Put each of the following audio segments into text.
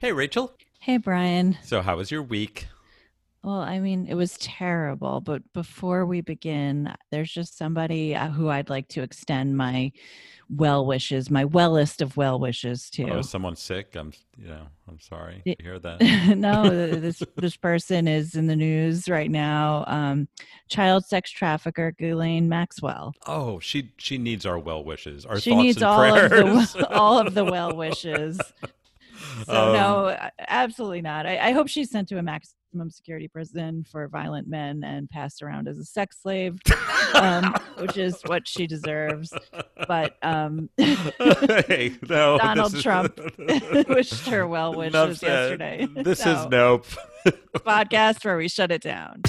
Hey, Rachel. Hey, Brian. So, how was your week? Well, I mean, it was terrible. But before we begin, there's just somebody uh, who I'd like to extend my well wishes, my wellest of well wishes to. Oh, someone sick? I'm, you know, I'm sorry Y- to hear that. no, this this person is in the news right now. Um, child sex trafficker Ghislaine Maxwell. Oh, she she needs our well wishes, our she thoughts needs and all of the all of the well wishes. So Um, no, absolutely not. I, I hope she's sent to a maximum security prison for violent men and passed around as a sex slave, um, which is what she deserves. But um, hey, no, Donald is- Trump wished her well wishes yesterday. This So, is nope. podcast where we shut it down.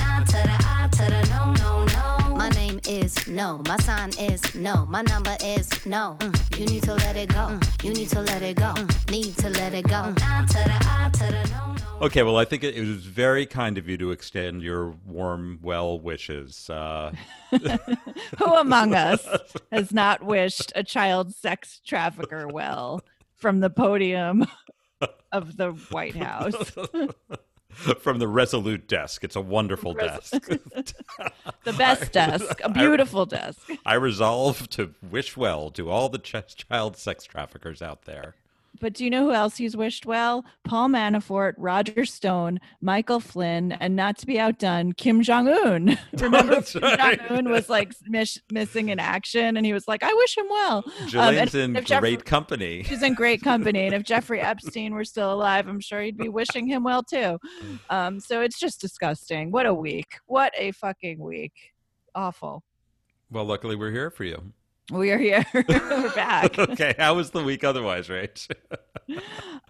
Is no. My sign is no. My number is no. Mm, You need to let it go. Mm, You need to let it go. Mm, Need to let it go. I to the to the no, no. Okay, well, I think it, it was very kind of you to extend your warm well wishes. Uh, Who among us has not wished a child sex trafficker well from the podium of the White House? from the Resolute desk, it's a wonderful desk. The best desk, a beautiful desk. I resolve to wish well to all the ch- child sex traffickers out there. But do you know who else he's wished well? Paul Manafort, Roger Stone, Michael Flynn, and not to be outdone, Kim Jong Un. Remember, That's Kim right. Jong Un was like miss- missing in action, and he was like, "I wish him well." Um, in if Jeff- great company. She's in great company, and if Jeffrey Epstein were still alive, I'm sure he'd be wishing him well too. Um, so it's just disgusting. What a week! What a fucking week! Awful. Well, luckily we're here for you. We are here. We're back. okay, how was the week otherwise, Rach?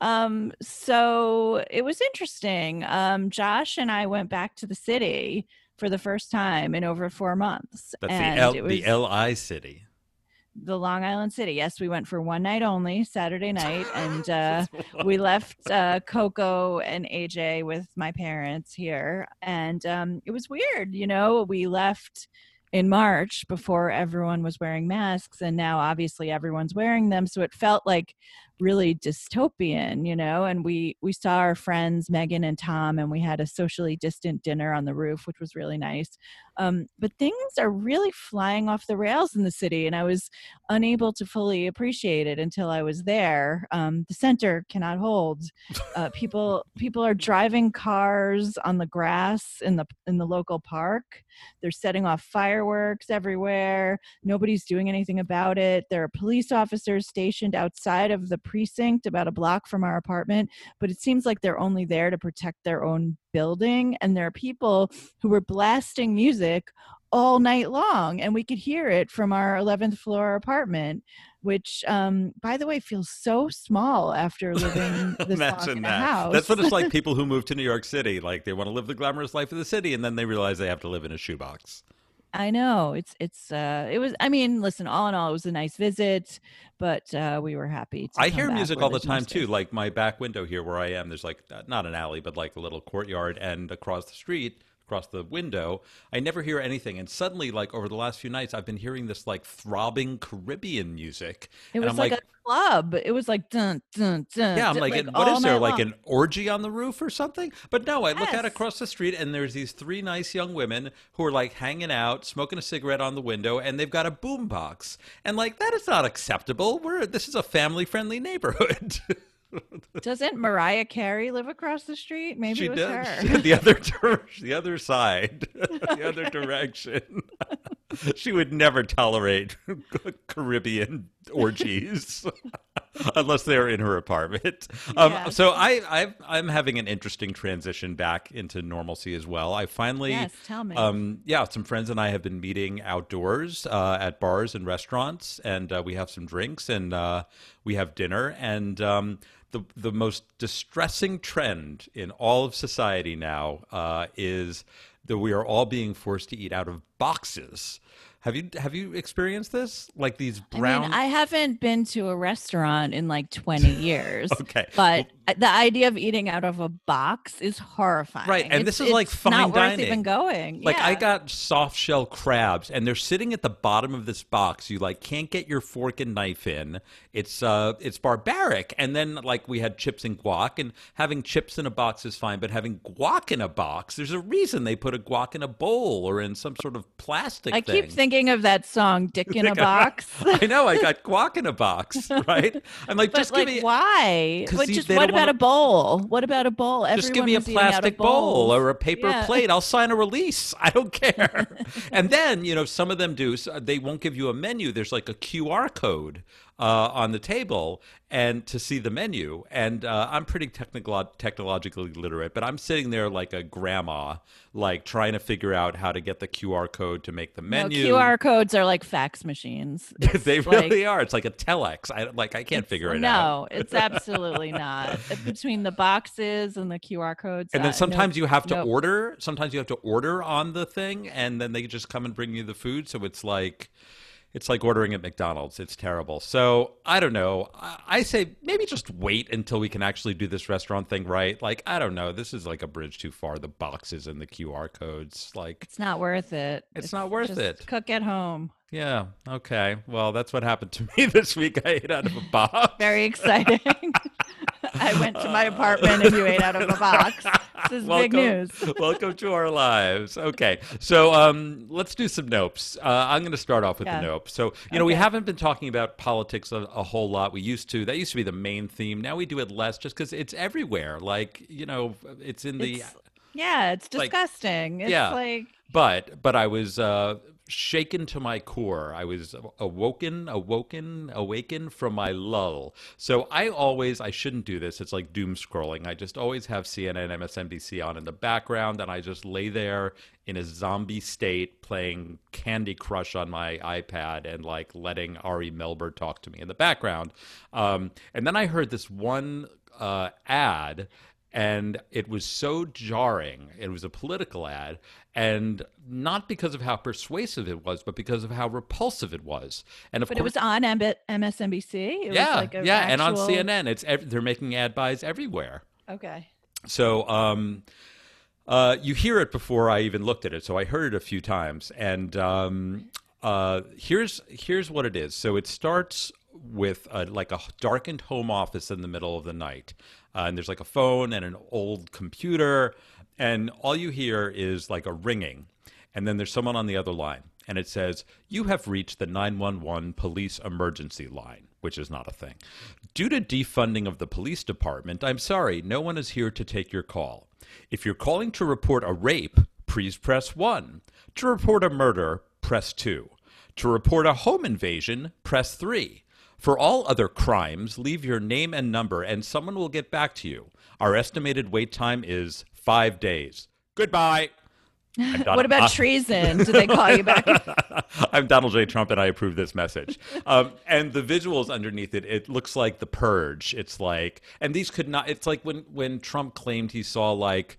Um, so it was interesting. Um, Josh and I went back to the city for the first time in over four months. That's and the L, it was the LI city. the Long Island City. Yes, we went for one night only, Saturday night, and uh, we left uh, Coco and AJ with my parents here, and um, it was weird. You know, we left in March before everyone was wearing masks, and now obviously everyone's wearing them. So it felt like really dystopian, you know. And we we saw our friends Megan and Tom, and we had a socially distant dinner on the roof, which was really nice. Um, but things are really flying off the rails in the city, and I was unable to fully appreciate it until I was there. Um, the center cannot hold. Uh, people people are driving cars on the grass in the in the local park. They're setting off fireworks everywhere. Nobody's doing anything about it. There are police officers stationed outside of the precinct about a block from our apartment, but it seems like they're only there to protect their own building. And there are people who were blasting music all night long, and we could hear it from our 11th floor apartment, which, um, by the way, feels so small after living this long Imagine that. house. That's what it's like. People who move to New York City, like they want to live the glamorous life of the city, and then they realize they have to live in a shoebox. I know it's it's uh it was I mean listen all in all it was a nice visit but uh we were happy to I hear music all the time too. Like my back window here, where I am, there's like not an alley, but like a little courtyard, and across the street, across the window, I never hear anything. And suddenly, like over the last few nights, I've been hearing this like throbbing Caribbean music. it and was I'm like, like, a club it was like dun dun dun Yeah, I'm dun, like, what is there? Like long. an orgy on the roof or something? But no, I look out across the street and there's these three nice young women who are like hanging out, smoking a cigarette on the window, and they've got a boom box. And like that is not acceptable. We're this is a family friendly neighborhood. doesn't Mariah Carey live across the street maybe she it was does her the other dir- the other side, the other direction. she would never tolerate Caribbean orgies unless they're in her apartment. Um, Yes. So I, I've, I'm having an interesting transition back into normalcy as well. I finally, Yes, tell me. Um, yeah, some friends and I have been meeting outdoors uh, at bars and restaurants, and uh, we have some drinks and uh, we have dinner. And um, the the most distressing trend in all of society now uh, is that we are all being forced to eat out of boxes. Have you have you experienced this? Like these brown. I mean I haven't been to a restaurant in like 20 years Okay. but Uh, The idea of eating out of a box is horrifying. Right, and It's- this is like fine not worth dining. even going. Like I got soft shell crabs, and they're sitting at the bottom of this box. You like can't get your fork and knife in. It's uh, it's barbaric. And then like we had chips and guac, and having chips in a box is fine, but having guac in a box, there's a reason they put a guac in a bowl or in some sort of plastic. I thing. keep thinking of that song "Dick in a Box." I know I got guac in a box, right? I'm like, But just like, give me. why? 'Cause But see, just what about a bowl? What about a bowl? Just give me a was eating out plastic bowl or a paper Yeah. plate. I'll sign a release. I don't care. and then, you know, some of them do. So they won't give you a menu. There's like a QR code uh, on the table and to see the menu. And uh, I'm pretty technical, technologically literate, but I'm sitting there like a grandma, like trying to figure out how to get the QR code to make the No, menu. QR codes are like fax machines. They like- really are. It's like a telex. I like. I can't figure it no, out. No, it's absolutely not. Between the boxes and the QR codes. And uh, then no- sometimes you have to nope. order. Sometimes you have to order on the thing, and then they just come and bring you the food. So it's like, it's like ordering at McDonald's. It's terrible. So I don't know. I, say maybe just wait until we can actually do this restaurant thing right. Like I don't know. This is like a bridge too far. The boxes and the QR codes. Like It's not worth it. It's not worth just it. Cook at home. yeah, okay. Well, that's what happened to me this week. I ate out of a box. Very exciting. I went to my apartment and you ate out of a box. This is big news. welcome to our lives. Okay, so um, let's do some nopes. Uh, I'm going to start off with Yeah. the nope. So you know we haven't been talking about politics a, a whole lot. We used to. That used to be the main theme. Now we do it less, just because it's everywhere. Like you know, it's in the. It's- Yeah, it's Like- disgusting. it's yeah. like But but I was uh, shaken to my core. I was awoken, awoken, awakened from my lull. So I always I shouldn't do this. It's like doom scrolling. I just always have CNN, MSNBC on in the background, and I just lay there in a zombie state playing Candy Crush on my iPad and like letting Ari Melber talk to me in the background. Um, and then I heard this one uh, ad and it was so jarring. It was a political ad, and not because of how persuasive it was, but because of how repulsive it was. And of but it was on M- MSNBC. It was yeah, like yeah, and on CNN, it's ev- they're making ad buys everywhere. Okay. So um, uh, you hear it before I even looked at it. So I heard it a few times, and um, uh, here's here's what it is. So it starts with a, like a darkened home office in the middle of the night, uh, and there's like a phone and an old computer, and all you hear is like a ringing, and then there's someone on the other line, and it says, "You have reached the 911 police emergency line." Which is not a thing. Due to defunding of the police department, I'm sorry, no one is here to take your call. If you're calling to report a rape, please press 1. To report a murder, press 2. To report a home invasion, press 3. For all other crimes, leave your name and number and someone will get back to you. Our estimated wait time is 5 days. Goodbye. What about treason? Did they call you back? I'm Donald J. Trump, and I approve this message. Um, and the visuals underneath it, it looks like The Purge. It's like, and these could not. It's like when when Trump claimed he saw like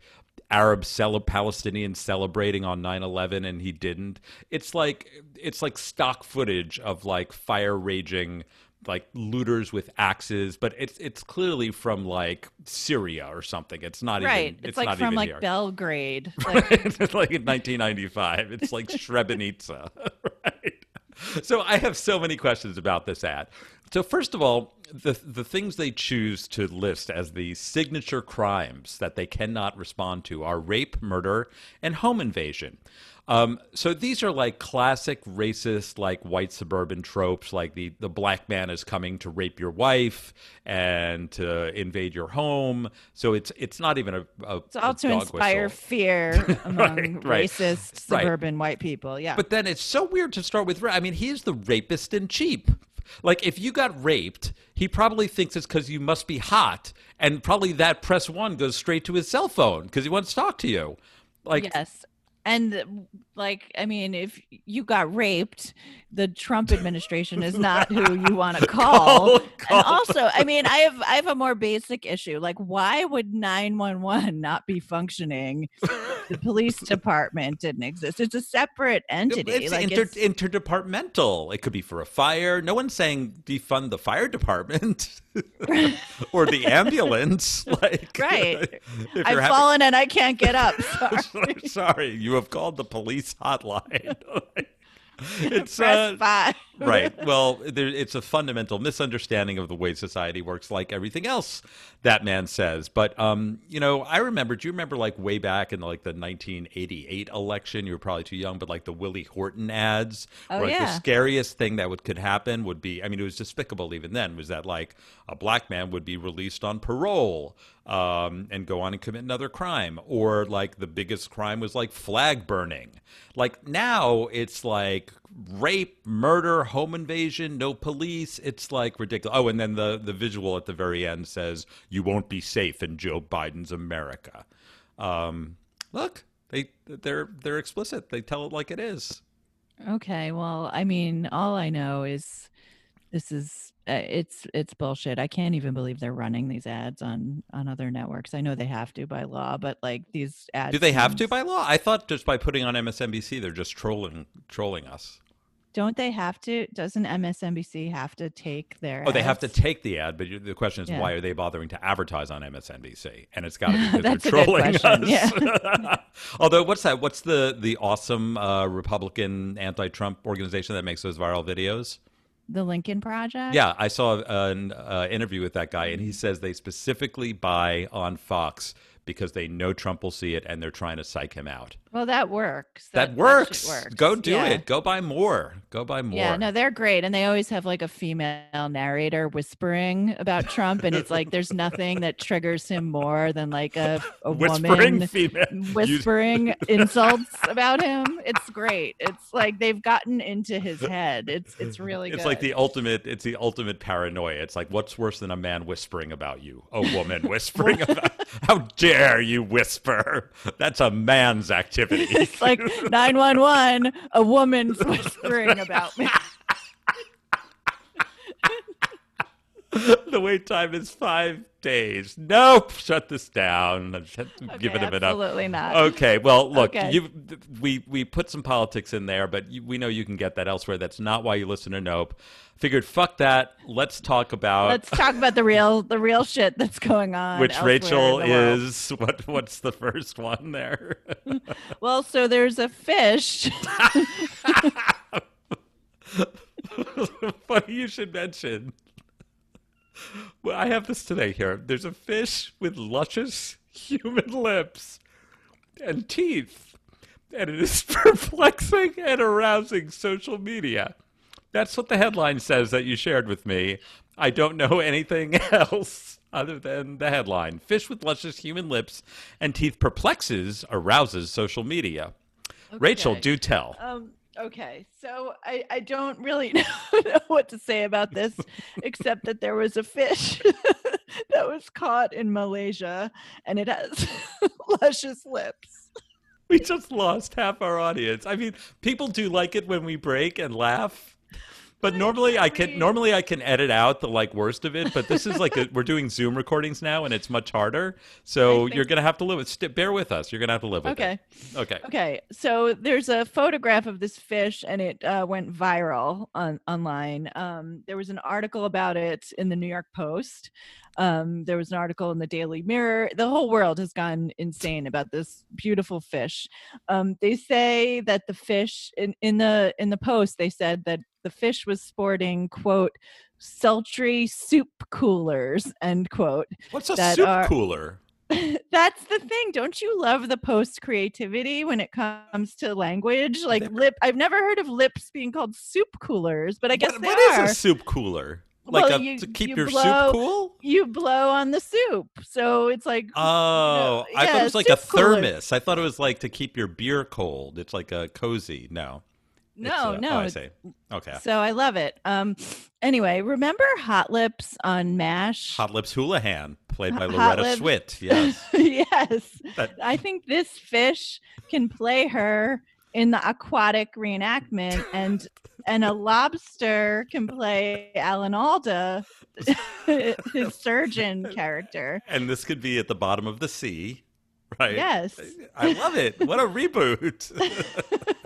Arab cele- Palestinians celebrating on 9/11, and he didn't. It's like it's like stock footage of like fire raging. Like looters with axes, but it's it's clearly from like Syria or something. It's not right. even. It's, It's, like not from like here. Belgrade. Like, it's like in 1995. It's like Srebrenica, right? So I have so many questions about this ad. So first of all, the the things they choose to list as the signature crimes that they cannot respond to are rape, murder, and home invasion. Um, so these are like classic racist, like white suburban tropes, like the, the black man is coming to rape your wife and to invade your home. So it's it's not even a, a it's all a to inspire whistle. fear among right. racist Right. suburban white people. Yeah. But then it's so weird to start with. I mean, he is the rapist in cheap. Like, if you got raped, he probably thinks it's because you must be hot, and probably that press one goes straight to his cell phone because he wants to talk to you. Like, yes. And uh, like, I mean, if you got raped, the Trump administration is not who you want to call. Call- And also, I mean, I have I have a more basic issue. Like, why would nine one one not be functioning the police department didn't exist. It's a separate entity. It's, like inter- it's, interdepartmental. It could be for a fire. No one's saying defund the fire department or the ambulance. Like, Right. I've having- fallen and I can't get up. Sorry. Sorry, you have called the police hotline. it's Press uh, five. right. Well, there, it's a fundamental misunderstanding of the way society works, like everything else that man says. But um, you know, I remember. Do you remember, like way back in like the 1988 election? You were probably too young, but like the Willie Horton ads. Oh, where, like, The scariest thing that would could happen would be. I mean, it was despicable even then. Was that like a black man would be released on parole um, and go on and commit another crime, or like the biggest crime was like flag burning. Like now, it's like rape, murder, home invasion, no police. It's like ridiculous. Oh, and then the the visual at the very end says, "You won't be safe in Joe Biden's America." Um, look, they they're they're explicit. They tell it like it is. Okay, well, I mean, all I know is this is it's it's bullshit. I can't even believe they're running these ads on on other networks. I know they have to by law, but like these ads Do they have to by law? I thought just by putting on MSNBC, they're just trolling trolling us. Don't they have to? Doesn't MSNBC have to take their Oh, they have to take the ad, but the question is, Yeah. why are they bothering to advertise on MSNBC? And it's got to be because they're trolling us. Although, what's that? What's the the awesome uh, Republican anti-Trump organization that makes those viral videos? The Lincoln Project? Yeah, I saw an uh, interview with that guy, and he says they specifically buy on Fox because they know Trump will see it, and they're trying to psych him out. Well, that works. That, shit works. works. Go do Yeah. it. Go buy more. Go buy more. Yeah, no, they're great, and they always have like a female narrator whispering about Trump, and it's like there's nothing that triggers him more than like a, a Whispering woman female. whispering insults about him. It's great. It's like they've gotten into his head. It's it's really It's good. like the ultimate. It's the ultimate paranoia. It's like, what's worse than a man whispering about you? A woman whispering about. How dare you whisper? That's a man's activity. it's like 911 a woman's whispering about me the wait time is five days. Nope. Shut this down. Shut- Give it Okay, a minute. absolutely not Okay. Well, look, Okay. you we we put some politics in there, but you, we know you can get that elsewhere. That's not why you listen to Nope. Figured, fuck that. Let's talk about let's talk about the real the real shit that's going on which Rachel is. What what's the first one there? well so there's a fish Funny you should mention. Well, I have this today here. There's a fish with luscious human lips and teeth, and it is perplexing and arousing social media. That's what the headline says that you shared with me. I don't know anything else other than the headline. Fish with luscious human lips and teeth perplexes, arouses social media. Rachel, do tell. Um, okay, so I, I don't really know, what to say about this, except that there was a fish that was caught in Malaysia and it has luscious lips. We just lost half our audience. I mean, people do like it when we break and laugh. But normally I can normally I can edit out the like worst of it, but this is like a, we're doing Zoom recordings now and it's much harder. So you're going to have to live with st- bear with us. You're going to have to live with Okay. it. Okay. Okay. Okay, so there's a photograph of this fish, and it uh, went viral on online. Um, there was an article about it in the New York Post. Um, there was an article in the Daily Mirror. The whole world has gone insane about this beautiful fish. Um, they say that the fish in, in the in the post they said that the fish was sporting quote sultry soup coolers end quote What's a soup are- cooler? That's the thing. Don't you love the post creativity when it comes to language? Like lip I've never heard of lips being called soup coolers, but I guess What, they what is a soup cooler? Like Well, a, you- to keep you your blow- soup cool? you blow on the soup. So it's like Oh, I thought it was like a soup cooler. thermos. I thought it was like to keep your beer cold. It's like a cozy. No. No, uh, no. Oh, I see. Okay. So I love it. Um anyway, remember Hot Lips on MASH? Hot Lips Houlihan, played by Hot Loretta Lips. Swit. Yes. yes. That- I think this fish can play her in the aquatic reenactment and and a lobster can play Alan Alda, his surgeon character. and this could be at the bottom of the sea, Right. Yes. I love it. What a reboot.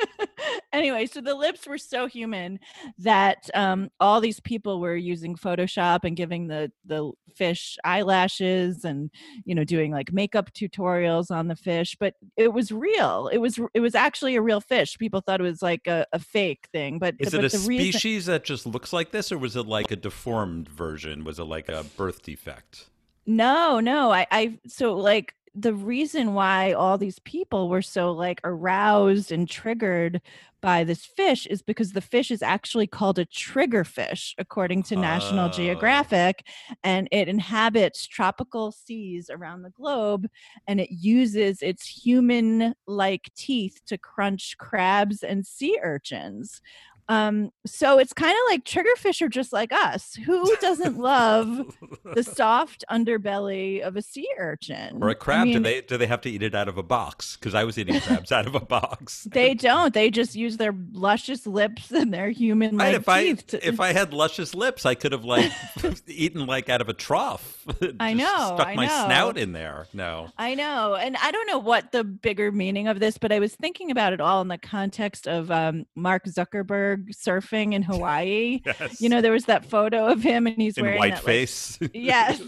anyway, so the lips were so human that um, all these people were using Photoshop and giving the the fish eyelashes and you know doing like makeup tutorials on the fish, but it was real. It was it was actually a real fish. People thought it was like a, a fake thing, but Is but it a the reason- species that just looks like this, or was it like a deformed version? Was it like a birth defect? No, no. I, I, so like the reason why all these people were so like aroused and triggered by this fish is because the fish is actually called a trigger fish, according to National Oh. Geographic, and it inhabits tropical seas around the globe and it uses its human like teeth to crunch crabs and sea urchins. Um, so it's kind of like triggerfish are just like us. Who doesn't love the soft underbelly of a sea urchin. Or a crab? do mean, they do they have to eat it out of a box? Because I was eating crabs out of a box. They don't. They just use their luscious lips and their human Right, like if I to- if I had luscious lips, I could have like eaten like out of a trough. I know, Stuck I my know. snout in there. No. I know, and I don't know what the bigger meaning of this, but I was thinking about it all in the context of um, Mark Zuckerberg surfing in Hawaii. Yes. You know, there was that photo of him, and he's in wearing that, like, yes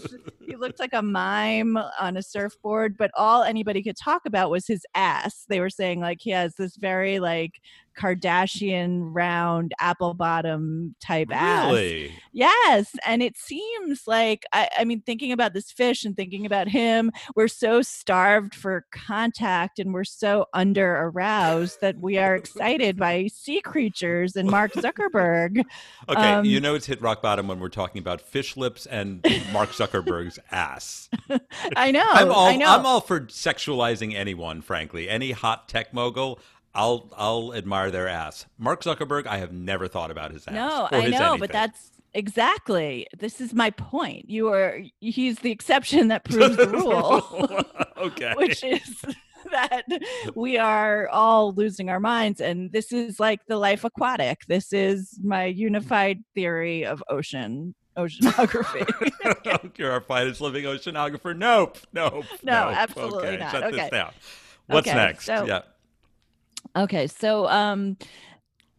he looked like a mime on a surfboard but all anybody could talk about was his ass they were saying like he has this very like kardashian round apple bottom type ass really? yes and it seems like I, I mean thinking about this fish and thinking about him we're so starved for contact and we're so under aroused that we are excited by sea creatures and mark zuckerberg Okay, Um, you know it's hit rock bottom when we're talking about fish lips and Mark Zuckerberg's ass. i know I'm all i know I'm all for sexualizing anyone, frankly. Any hot tech mogul, I'll I'll admire their ass. Mark Zuckerberg, I have never thought about his ass. No, I know, anything. but that's exactly. This is my point. You are he's the exception that proves the rule, okay. which is that we are all losing our minds and this is like the life aquatic. This is my unified theory of ocean oceanography. You're our finest living oceanographer. Nope. Nope. No, nope. absolutely okay, not. Shut Okay. this down. What's Okay, next? so- yeah. Okay, so um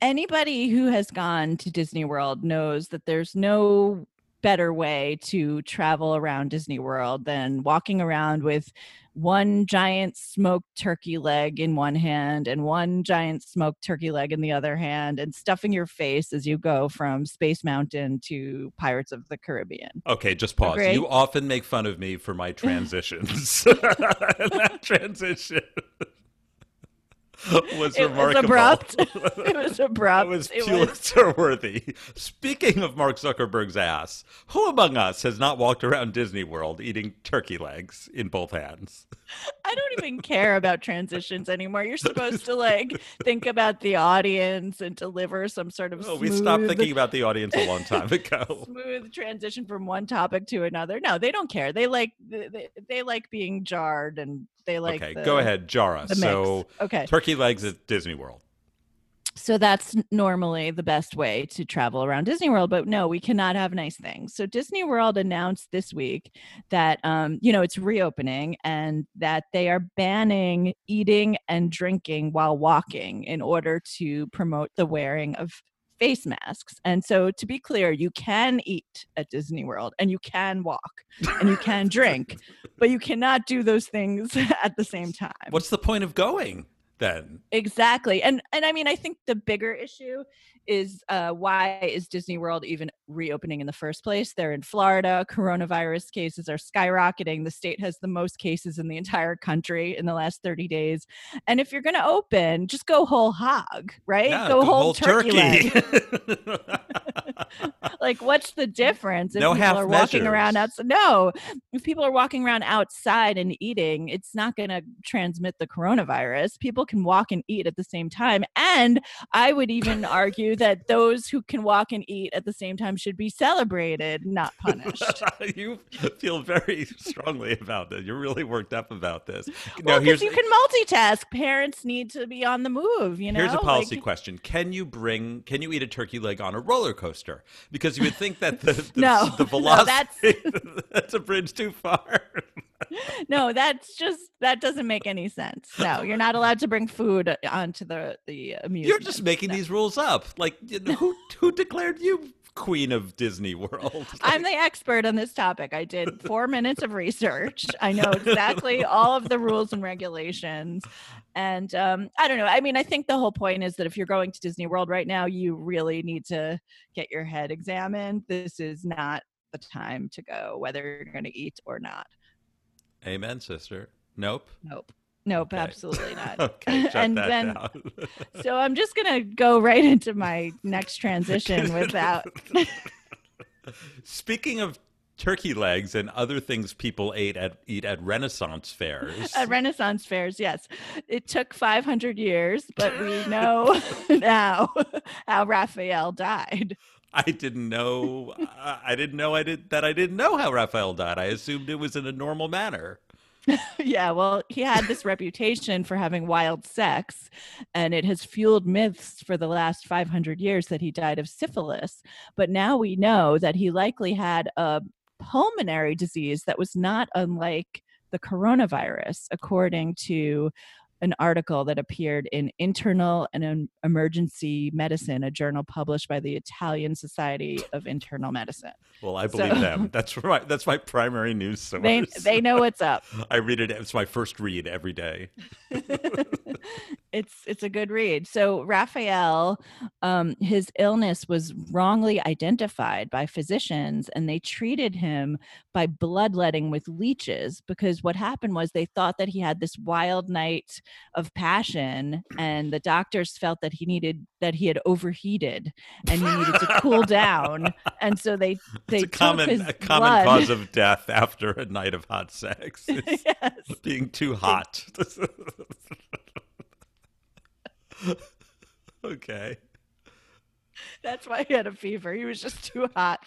anybody who has gone to Disney World knows that there's no better way to travel around Disney World than walking around with one giant smoked turkey leg in one hand and one giant smoked turkey leg in the other hand and stuffing your face as you go from Space Mountain to Pirates of the Caribbean. Okay, just pause. You often make fun of me for my transitions. that transition was It was abrupt. it was abrupt. Was it was Pulitzer worthy. Speaking of Mark Zuckerberg's ass, who among us has not walked around Disney World eating turkey legs in both hands? I don't even care about transitions anymore. You're supposed to like think about the audience and deliver some sort of Oh, we stopped thinking about the audience a long time ago. smooth transition from one topic to another. No, they don't care. They like they, they like being jarred and they like okay, the- go ahead, jar us. the mix. So, okay. turkey legs at Disney World. So that's normally the best way to travel around Disney World, but no, we cannot have nice things. So Disney World announced this week that um, you know it's reopening and that they are banning eating and drinking while walking in order to promote the wearing of face masks. And so to be clear, you can eat at Disney World and you can walk and you can drink, but you cannot do those things at the same time. What's the point of going then? Exactly. And and I mean I think the bigger issue is uh why is Disney World even reopening in the first place? They're in Florida. Coronavirus cases are skyrocketing. The state has the most cases in the entire country in the last 30 days. And if you're going to open, just go whole hog, right? Yeah, go, whole, turkey. leg. turkey. like what's the difference if No people half are walking around outside no if people are walking around outside and eating it's not going to transmit the coronavirus people can walk and eat at the same time and i would even argue that those who can walk and eat at the same time should be celebrated not punished you feel very strongly about this. You're really worked up about this. well because you can multitask parents need to be on the move you know here's a policy Like- question: Can you bring? Can you eat a turkey leg on a roller coaster? Because you would think that the the, No, the no, velocity that's- that's a bridge too far. No, that's just that doesn't make any sense. No, you're not allowed to bring food onto the the amusement. You're just making No. these rules up. Like you know, who who declared you queen of Disney World? I'm the expert on this topic. I did four minutes of research. I know exactly all of the rules and regulations. And um, I don't know. I mean, I think the whole point is that if you're going to Disney World right now, you really need to get your head examined. This is not the time to go, whether you're going to eat or not. Amen, sister. Nope. Nope. Nope, Okay. absolutely not. Okay, and then, so I'm just going to go right into my next transition without. Speaking of turkey legs and other things people ate at eat at Renaissance fairs. At Renaissance fairs, yes. It took 500 years, but we know now how Raphael died. I didn't know. I didn't know. I did that. I didn't know how Raphael died. I assumed it was in a normal manner. yeah, well, he had this reputation for having wild sex, and it has fueled myths for the last 500 years that he died of syphilis. But now we know that he likely had a pulmonary disease that was not unlike the coronavirus, according to an article that appeared in Internal and Emergency Medicine, a journal published by the Italian Society of Internal Medicine. Well, I believe So- them. That's right. That's my primary news source. They they know what's up. I read it. It's my first read every day. it's it's a good read. So Raphael, um, his illness was wrongly identified by physicians, and they treated him by bloodletting with leeches because what happened was they thought that he had this wild night of passion, and the doctors felt that he needed that he had overheated and he needed to cool down, and so they they It's a took common his a common blood. cause of death after a night of hot sex. Yes. being too hot. okay. That's why he had a fever. He was just too hot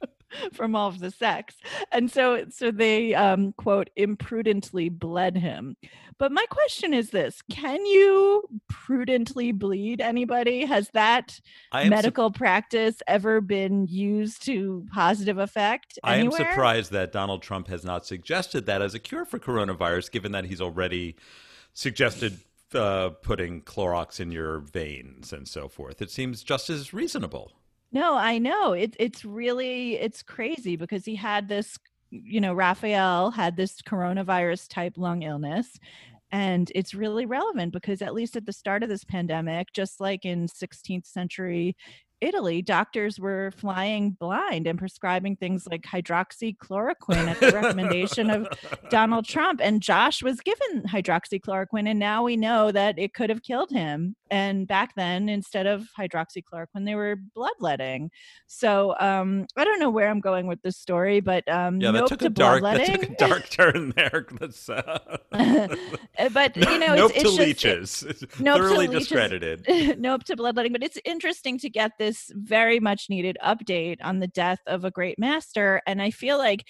from all of the sex. And so so they um quote imprudently bled him. But my question is this, can you prudently bleed anybody? Has that I am, sup- medical practice ever been used to positive effect I am surprised that Donald Trump has not suggested that as a cure for coronavirus, given that he's already suggested uh, putting Clorox in your veins and so forth. It seems just as reasonable. No, I know. It, it's really it's crazy because he had this, you know, Raphael had this coronavirus type lung illness. And it's really relevant because at least at the start of this pandemic, just like in 16th century Italy, doctors were flying blind and prescribing things like hydroxychloroquine at the recommendation of Donald Trump. And Josh was given hydroxychloroquine, and now we know that it could have killed him. And back then, instead of hydroxychloroquine, they were bloodletting. So um, I don't know where I'm going with this story, but um, Yeah, that nope took to a dark that took a dark turn there. That's, uh, but you know, nope it's, to it's just, leeches. Nope to Thoroughly leeches. discredited. nope to bloodletting but it's interesting to get this very much needed update on the death of a great master and i feel like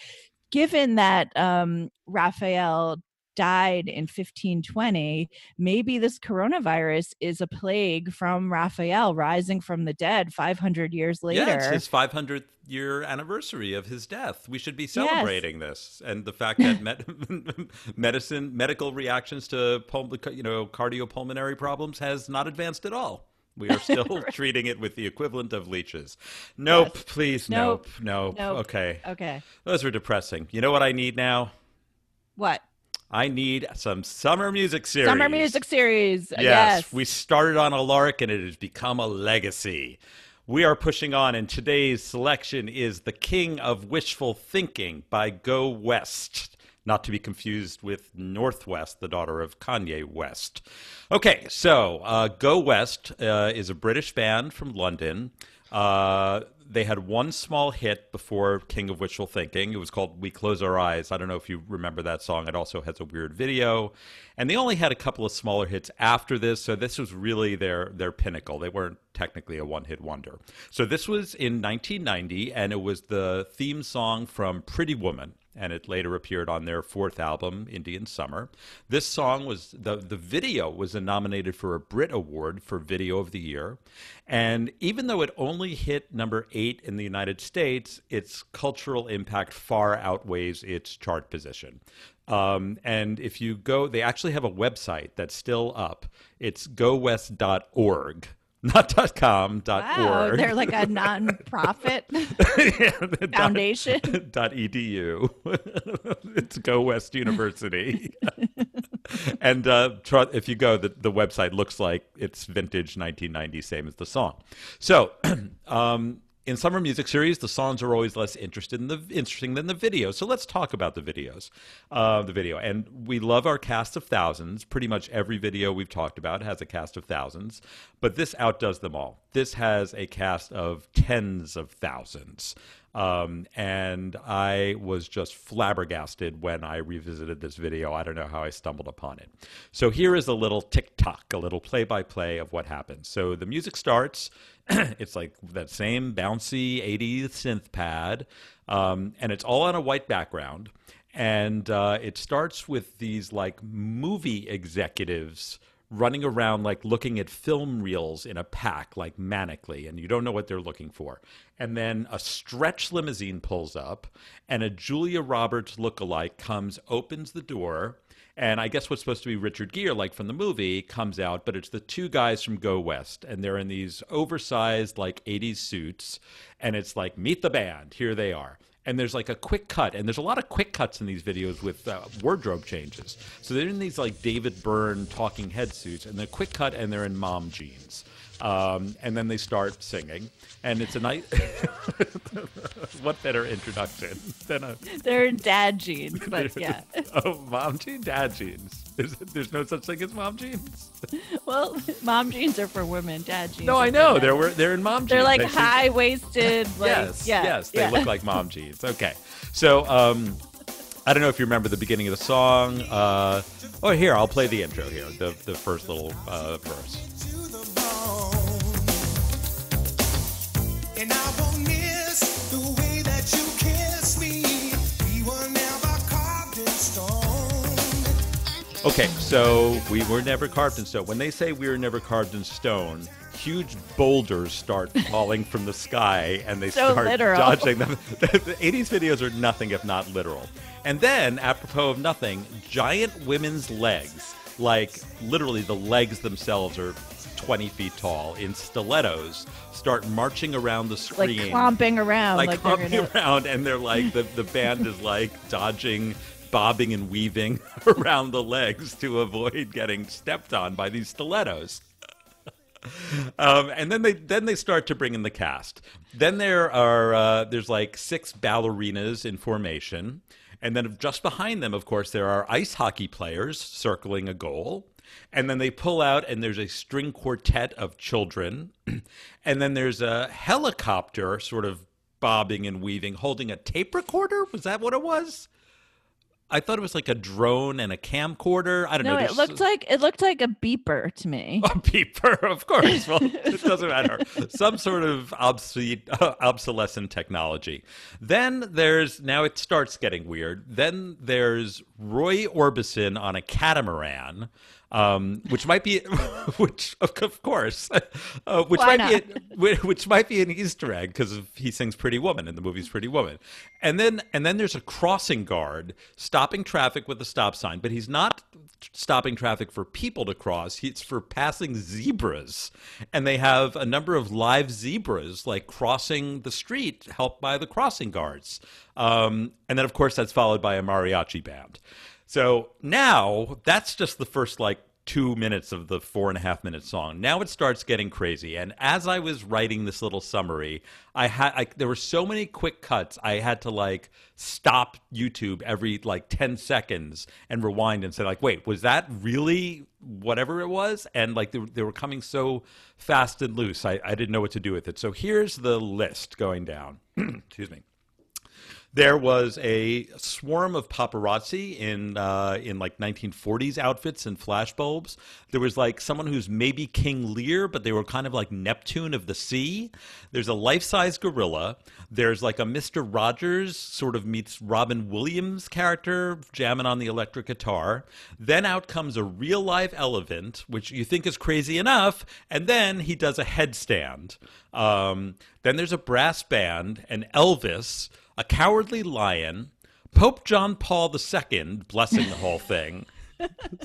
given that um raphael died in 1520 maybe this coronavirus is a plague from raphael rising from the dead 500 years later Yeah, it's his 500th year anniversary of his death. We should be celebrating this, and the fact that med- medicine, medical reactions to pul- you know cardiopulmonary problems has not advanced at all. We are still treating it with the equivalent of leeches. Nope, Yes. please, Nope. nope, nope. Nope. Okay, okay those are depressing. You know what I need now? what I need some summer music series. summer music series Yes, yes we started on a lark and it has become a legacy. We are pushing on, and today's selection is The King of Wishful Thinking by Go West. Not to be confused with Northwest, the daughter of Kanye West. Okay, so uh, Go West uh, is a British band from London. Uh, they had one small hit before King of Wishful Thinking. It was called We Close Our Eyes. I don't know if you remember that song. It also has a weird video. And they only had a couple of smaller hits after this, so this was really their their pinnacle. They weren't technically a one-hit wonder. So this was in 1990 and it was the theme song from Pretty Woman. And it later appeared on their fourth album, Indian Summer. This song was the the video was nominated for a Brit Award for Video of the Year, and even though it only hit number eight in the United States, its cultural impact far outweighs its chart position. Um, and if you go, they actually have a website that's still up. It's gowest.org not .com, wow, .org. They're like a non-profit foundation. dot .edu. it's Go West University. and uh, if you go, the, the website looks like it's vintage 1990, same as the song. So um, in summer music series, the songs are always less interested in the interesting than the video. So let's talk about the videos. Uh, the video, and we love our cast of thousands. Pretty much every video we've talked about has a cast of thousands, but this outdoes them all. This has a cast of tens of thousands. Um, and I was just flabbergasted when I revisited this video. I don't know how I stumbled upon it. So here is a little tick-tock, a little play-by-play of what happens. So the music starts. it's like that same bouncy 80s synth pad, um, and it's all on a white background. And uh, it starts with these like movie executives running around like looking at film reels in a pack like manically and you don't know what they're looking for. And then a stretch limousine pulls up and a julia roberts look-alike comes opens the door and I guess what's supposed to be Richard Gere, like from the movie, comes out, but it's the two guys from Go West, and they're in these oversized, like 80s suits, and it's like, meet the band, here they are and there's like a quick cut, and there's a lot of quick cuts in these videos with uh, wardrobe changes. So they're in these like David Byrne talking head suits, and they're quick cut, and they're in mom jeans. Um, and then they start singing, and it's a nice. what better introduction than a? They're dad jeans, but yeah. oh, mom jeans, dad jeans. There's, there's no such thing as mom jeans. well, mom jeans are for women. Dad jeans. No, I know they're they're in mom jeans. They're like high waisted. Like, yes, yeah, yes, they yeah. look like mom jeans. Okay, so um, I don't know if you remember the beginning of the song. Uh, oh, here I'll play the intro here, the the first little uh, verse. Okay, so we were never carved in stone. When they say we were never carved in stone, huge boulders start falling from the sky and they so start literal. dodging them. the 80s videos are nothing if not literal. And then, apropos of nothing, giant women's legs, like literally the legs themselves are 20 feet tall in stilettos start marching around the screen like clomping around like, like clomping gonna... around and they're like the, the band is like dodging bobbing and weaving around the legs to avoid getting stepped on by these stilettos. Um, and then they then they start to bring in the cast. Then there are uh, there's like six ballerinas in formation. And then just behind them of course there are ice hockey players circling a goal. And then they pull out and there's a string quartet of children. And then there's a helicopter sort of bobbing and weaving holding a tape recorder. Was that what it was I thought it was like a drone and a camcorder. I don't no, know. No, it looked like it looked like a beeper to me. A beeper, of course. Well, it doesn't matter. Some sort of obsolete, uh, obsolescent technology. Then there's now it starts getting weird. Then there's Roy Orbison on a catamaran um, which might be, which of course, uh, which Why might be, a, which might be an Easter egg because he sings "Pretty Woman" in the movie's "Pretty Woman," and then and then there's a crossing guard stopping traffic with a stop sign, but he's not stopping traffic for people to cross; it's for passing zebras, and they have a number of live zebras like crossing the street, helped by the crossing guards, um, and then of course that's followed by a mariachi band. So now that's just the first like two minutes of the four and a half minute song. Now it starts getting crazy. And as I was writing this little summary, I had I, there were so many quick cuts. I had to like stop YouTube every like ten seconds and rewind and say like, wait, was that really whatever it was? And like they, they were coming so fast and loose, I, I didn't know what to do with it. So here's the list going down. Excuse me. There was a swarm of paparazzi in uh, in like 1940s outfits and flashbulbs. There was like someone who's maybe King Lear, but they were kind of like Neptune of the sea. There's a life size gorilla. There's like a Mister Rogers sort of meets Robin Williams character jamming on the electric guitar. Then out comes a real live elephant, which you think is crazy enough, and then he does a headstand. Um, then there's a brass band and Elvis a cowardly lion, Pope John Paul II blessing the whole thing,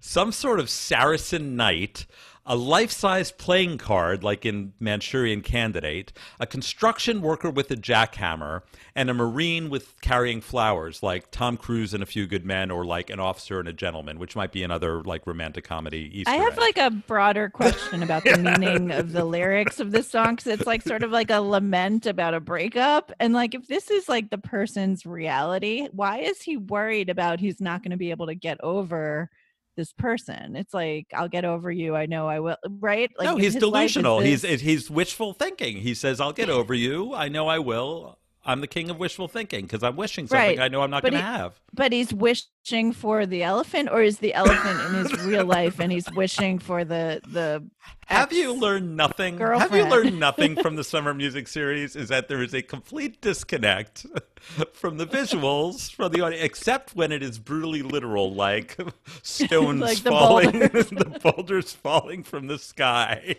some sort of Saracen knight, a life size playing card like in Manchurian Candidate, a construction worker with a jackhammer, and a Marine with carrying flowers like Tom Cruise and A Few Good Men or like An Officer and a Gentleman, which might be another like romantic comedy Easter I have egg. like a broader question about the meaning of the lyrics of this song because it's like sort of like a lament about a breakup. And like, if this is like the person's reality, why is he worried about he's not going to be able to get over this person? It's like, I'll get over you. I know I will. Right? Like, no, he's delusional. He's he's wishful thinking. He says, "I'll get over you. I know I will. I'm the king of wishful thinking because I'm wishing something Right. I know I'm not going to have." but he's wishing for the elephant, or is the elephant in his real life and he's wishing for the the Have you learned nothing? Have you learned nothing from the summer music series? Is that there is a complete disconnect from the visuals from the audio, except when it is brutally literal, like stones Like the falling, boulders. the boulders falling from the sky.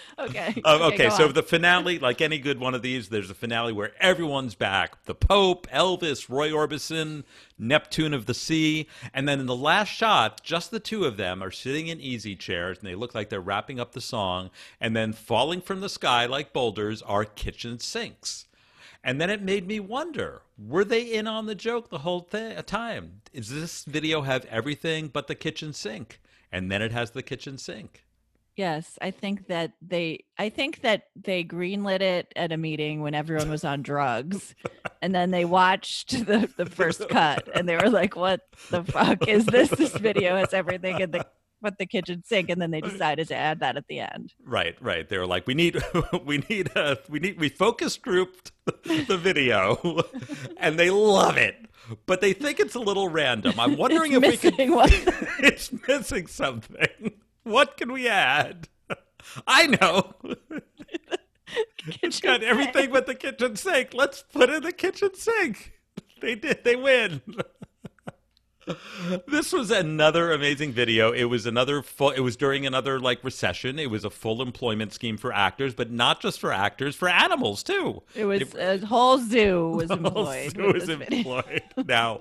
Okay. Okay, go so on. the finale, like any good one of these, there's a finale where everyone's back. The Pope, Elvis, Roy Orbison, Neptune of the Sea. And then in the last shot, just the two of them are sitting in easy chairs and they look like they're wrapping up the song. And then falling from the sky like boulders are kitchen sinks. And then it made me wonder were they in on the joke the whole th- uh, time? Does this video have everything but the kitchen sink? And then it has the kitchen sink. Yes, I think that they I think that they greenlit it at a meeting when everyone was on drugs. and then they watched the, the first cut and they were like, What the fuck is this? This video has everything in the but the kitchen sink, and then they decided to add that at the end. Right, right. They were like, we need, we need, a we need, we focus grouped the video, and they love it, but they think it's a little random. I'm wondering It's if we could. one. it's missing something. What can we add? I know. It's Kitchen got sink. everything but the kitchen sink. Let's put in the kitchen sink. They did. They win. This was another amazing video. It was another full. It was during another like recession. It was a full employment scheme for actors, but not just for actors, for animals too. It was a whole zoo was employed. Who with is this video. employed now?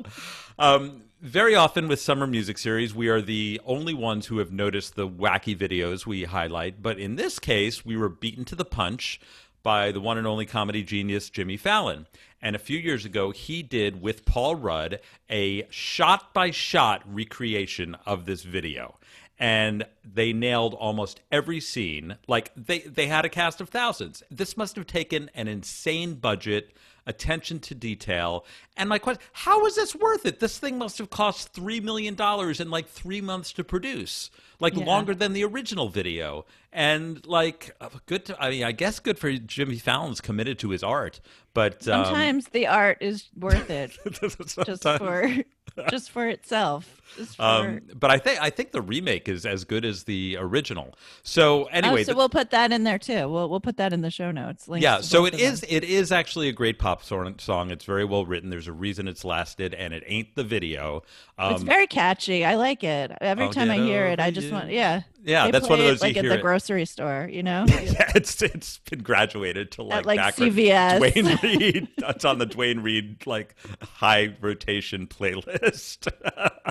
Um, very often with summer music series, we are the only ones who have noticed the wacky videos we highlight. But in this case, we were beaten to the punch by the one and only comedy genius Jimmy Fallon. And a few years ago, he did with Paul Rudd a shot by shot recreation of this video. And they nailed almost every scene. Like they, they had a cast of thousands. This must have taken an insane budget attention to detail. And my question, how is this worth it? This thing must have cost $3 million in like three months to produce, like Yeah. longer than the original video. And like, uh, good, to, I mean, I guess good for Jimmy Fallon's committed to his art. But um, Sometimes the art is worth it just for just for itself. Just for, Um, but I think I think the remake is as good as the original. So anyway, oh, so the- we'll put that in there too. We'll we'll put that in the show notes. Yeah so it is them. it is actually a great pop song it's very well written there's a reason it's lasted and it ain't the video um, it's very catchy. I like it. Every I'll time I hear it, I just you. want yeah. Yeah, They that's one of it, those you like at the it- grocery store, you know. yeah it's it's been graduated to like, like, background- CVS. Duane Reade it's on the Duane Reade like high rotation playlist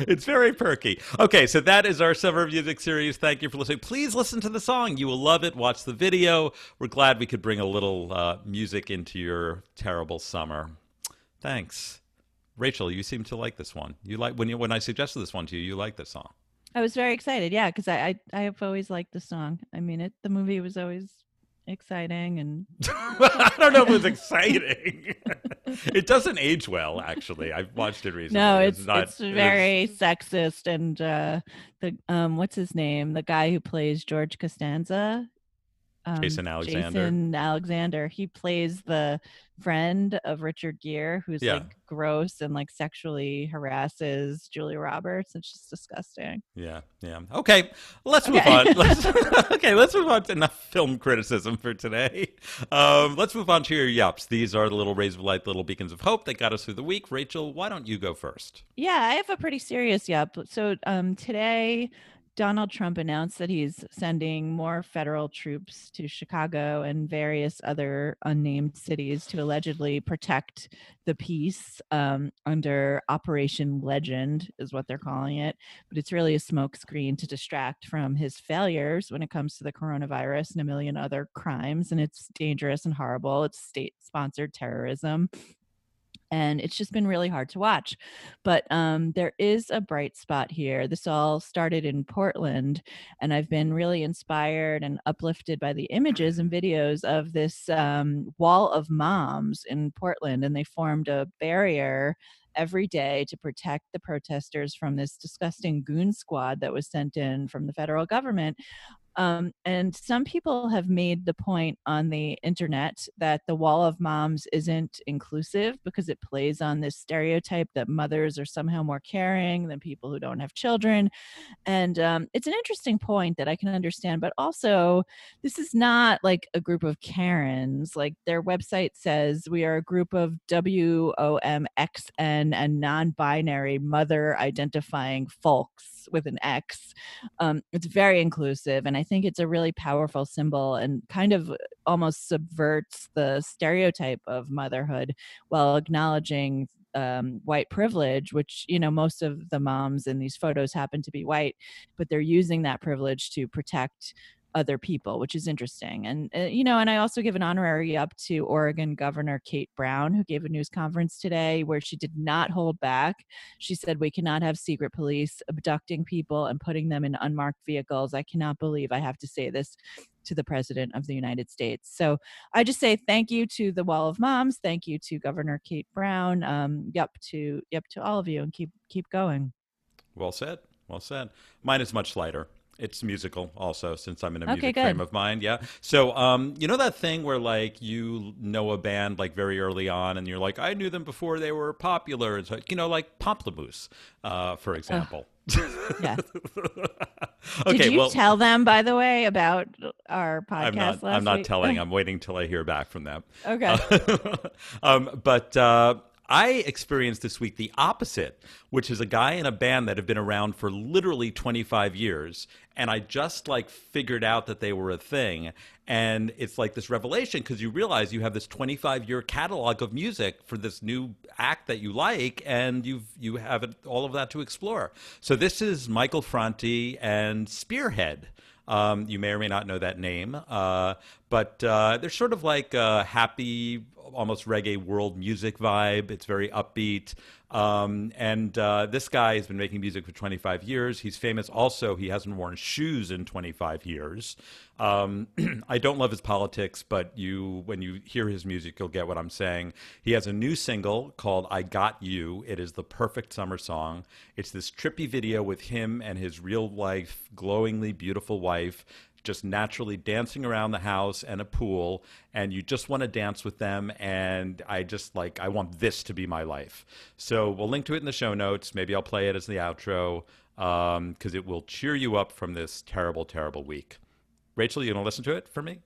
It's very perky. Okay, so that is our summer music series. Thank you for listening. Please listen to the song. You will love it. Watch the video. We're glad we could bring a little uh, music into your terrible summer. Thanks. Rachel, you seem to like this one. You like when you when I suggested this one to you, you like this song. I was very excited, yeah, because I, I I have always liked the song. I mean, it the movie was always exciting and I don't know if it was exciting. it doesn't age well, actually. I've watched it recently. no, it's not- it's very sexist and uh the um what's his name? The guy who plays George Costanza. Um, Jason Alexander. Jason Alexander. He plays the friend of Richard Gere, who's Yeah. like gross and like sexually harasses Julia Roberts. It's just disgusting. Yeah, yeah. Okay, let's move on. Let's, okay, let's move on to enough film criticism for today. Um, let's move on to your yups. These are the little rays of light, little beacons of hope that got us through the week. Rachel, why don't you go first? Yeah, I have a pretty serious yup. So um, today, Donald Trump announced that he's sending more federal troops to Chicago and various other unnamed cities to allegedly protect the peace um, under Operation Legend, is what they're calling it. But it's really a smokescreen to distract from his failures when it comes to the coronavirus and a million other crimes. And it's dangerous and horrible. It's state sponsored terrorism and it's just been really hard to watch. But um, there is a bright spot here. This all started in Portland, and I've been really inspired and uplifted by the images and videos of this um, wall of moms in Portland, and they formed a barrier every day to protect the protesters from this disgusting goon squad that was sent in from the federal government. Um, and some people have made the point on the internet that the wall of moms isn't inclusive because it plays on this stereotype that mothers are somehow more caring than people who don't have children. And um, it's an interesting point that I can understand, but also this is not like a group of Karens. Like their website says, we are a group of W O M X N and non binary mother identifying folks with an X. Um, it's very inclusive, and I think it's a really powerful symbol and kind of almost subverts the stereotype of motherhood while acknowledging um, white privilege, which, you know, most of the moms in these photos happen to be white, but they're using that privilege to protect other people, which is interesting. And, uh, you know, and I also give an honorary up to Oregon Governor Kate Brown, who gave a news conference today where she did not hold back. She said, We cannot have secret police abducting people and putting them in unmarked vehicles. I cannot believe I have to say this to the President of the United States. So I just say thank you to the Wall of Moms. Thank you to Governor Kate Brown. Um, yep, to yep to all of you, and keep keep going. Well said. Well said. Mine is much lighter. It's musical also, since I'm in a Okay, music good. frame of mind. Yeah. So, um, you know that thing where like you know a band like very early on, and you're like, I knew them before they were popular. And so, you know, like Pomplamoose, uh, for example. Yeah. okay. Did you well, tell them, by the way, about our podcast I'm not. I'm not telling. I'm waiting till I hear back from them. Okay. um, but uh, I experienced this week the opposite, which is a guy in a band that have been around for literally 25 years, and I just like figured out that they were a thing, and it's like this revelation because you realize you have this 25 year catalog of music for this new act that you like, and you've you have all of that to explore. So this is Michael Franti and Spearhead. Um, you may or may not know that name, uh, but uh, they're sort of like a happy, almost reggae world music vibe. It's very upbeat. Um, and uh, this guy has been making music for 25 years. He's famous also, he hasn't worn shoes in 25 years. Um, I don't love his politics, but you, when you hear his music, you'll get what I'm saying. He has a new single called I Got You. It is the perfect summer song. It's this trippy video with him and his real life, glowingly beautiful wife just naturally dancing around the house and a pool and you just want to dance with them and i just like i want this to be my life. So we'll link to it in the show notes. Maybe i'll play it as the outro because it will cheer you up from this terrible terrible week. Rachel you gonna listen to it for me?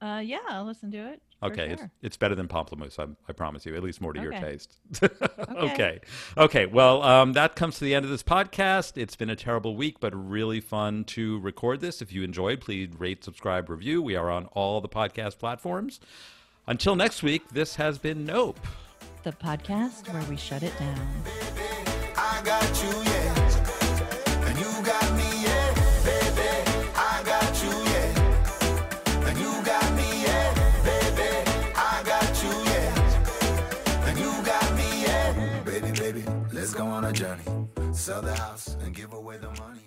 Uh, yeah, I'll listen to it. For Okay, it's, sure. it's better than Pomplamoose. I, I promise you, at least more to your Okay. taste. okay, okay. Well, um, that comes to the end of this podcast. It's been a terrible week, but really fun to record this. If you enjoyed, please rate, subscribe, review. We are on all the podcast platforms. Until next week, this has been Nope. the podcast where we shut it down. Sell the house and give away the money.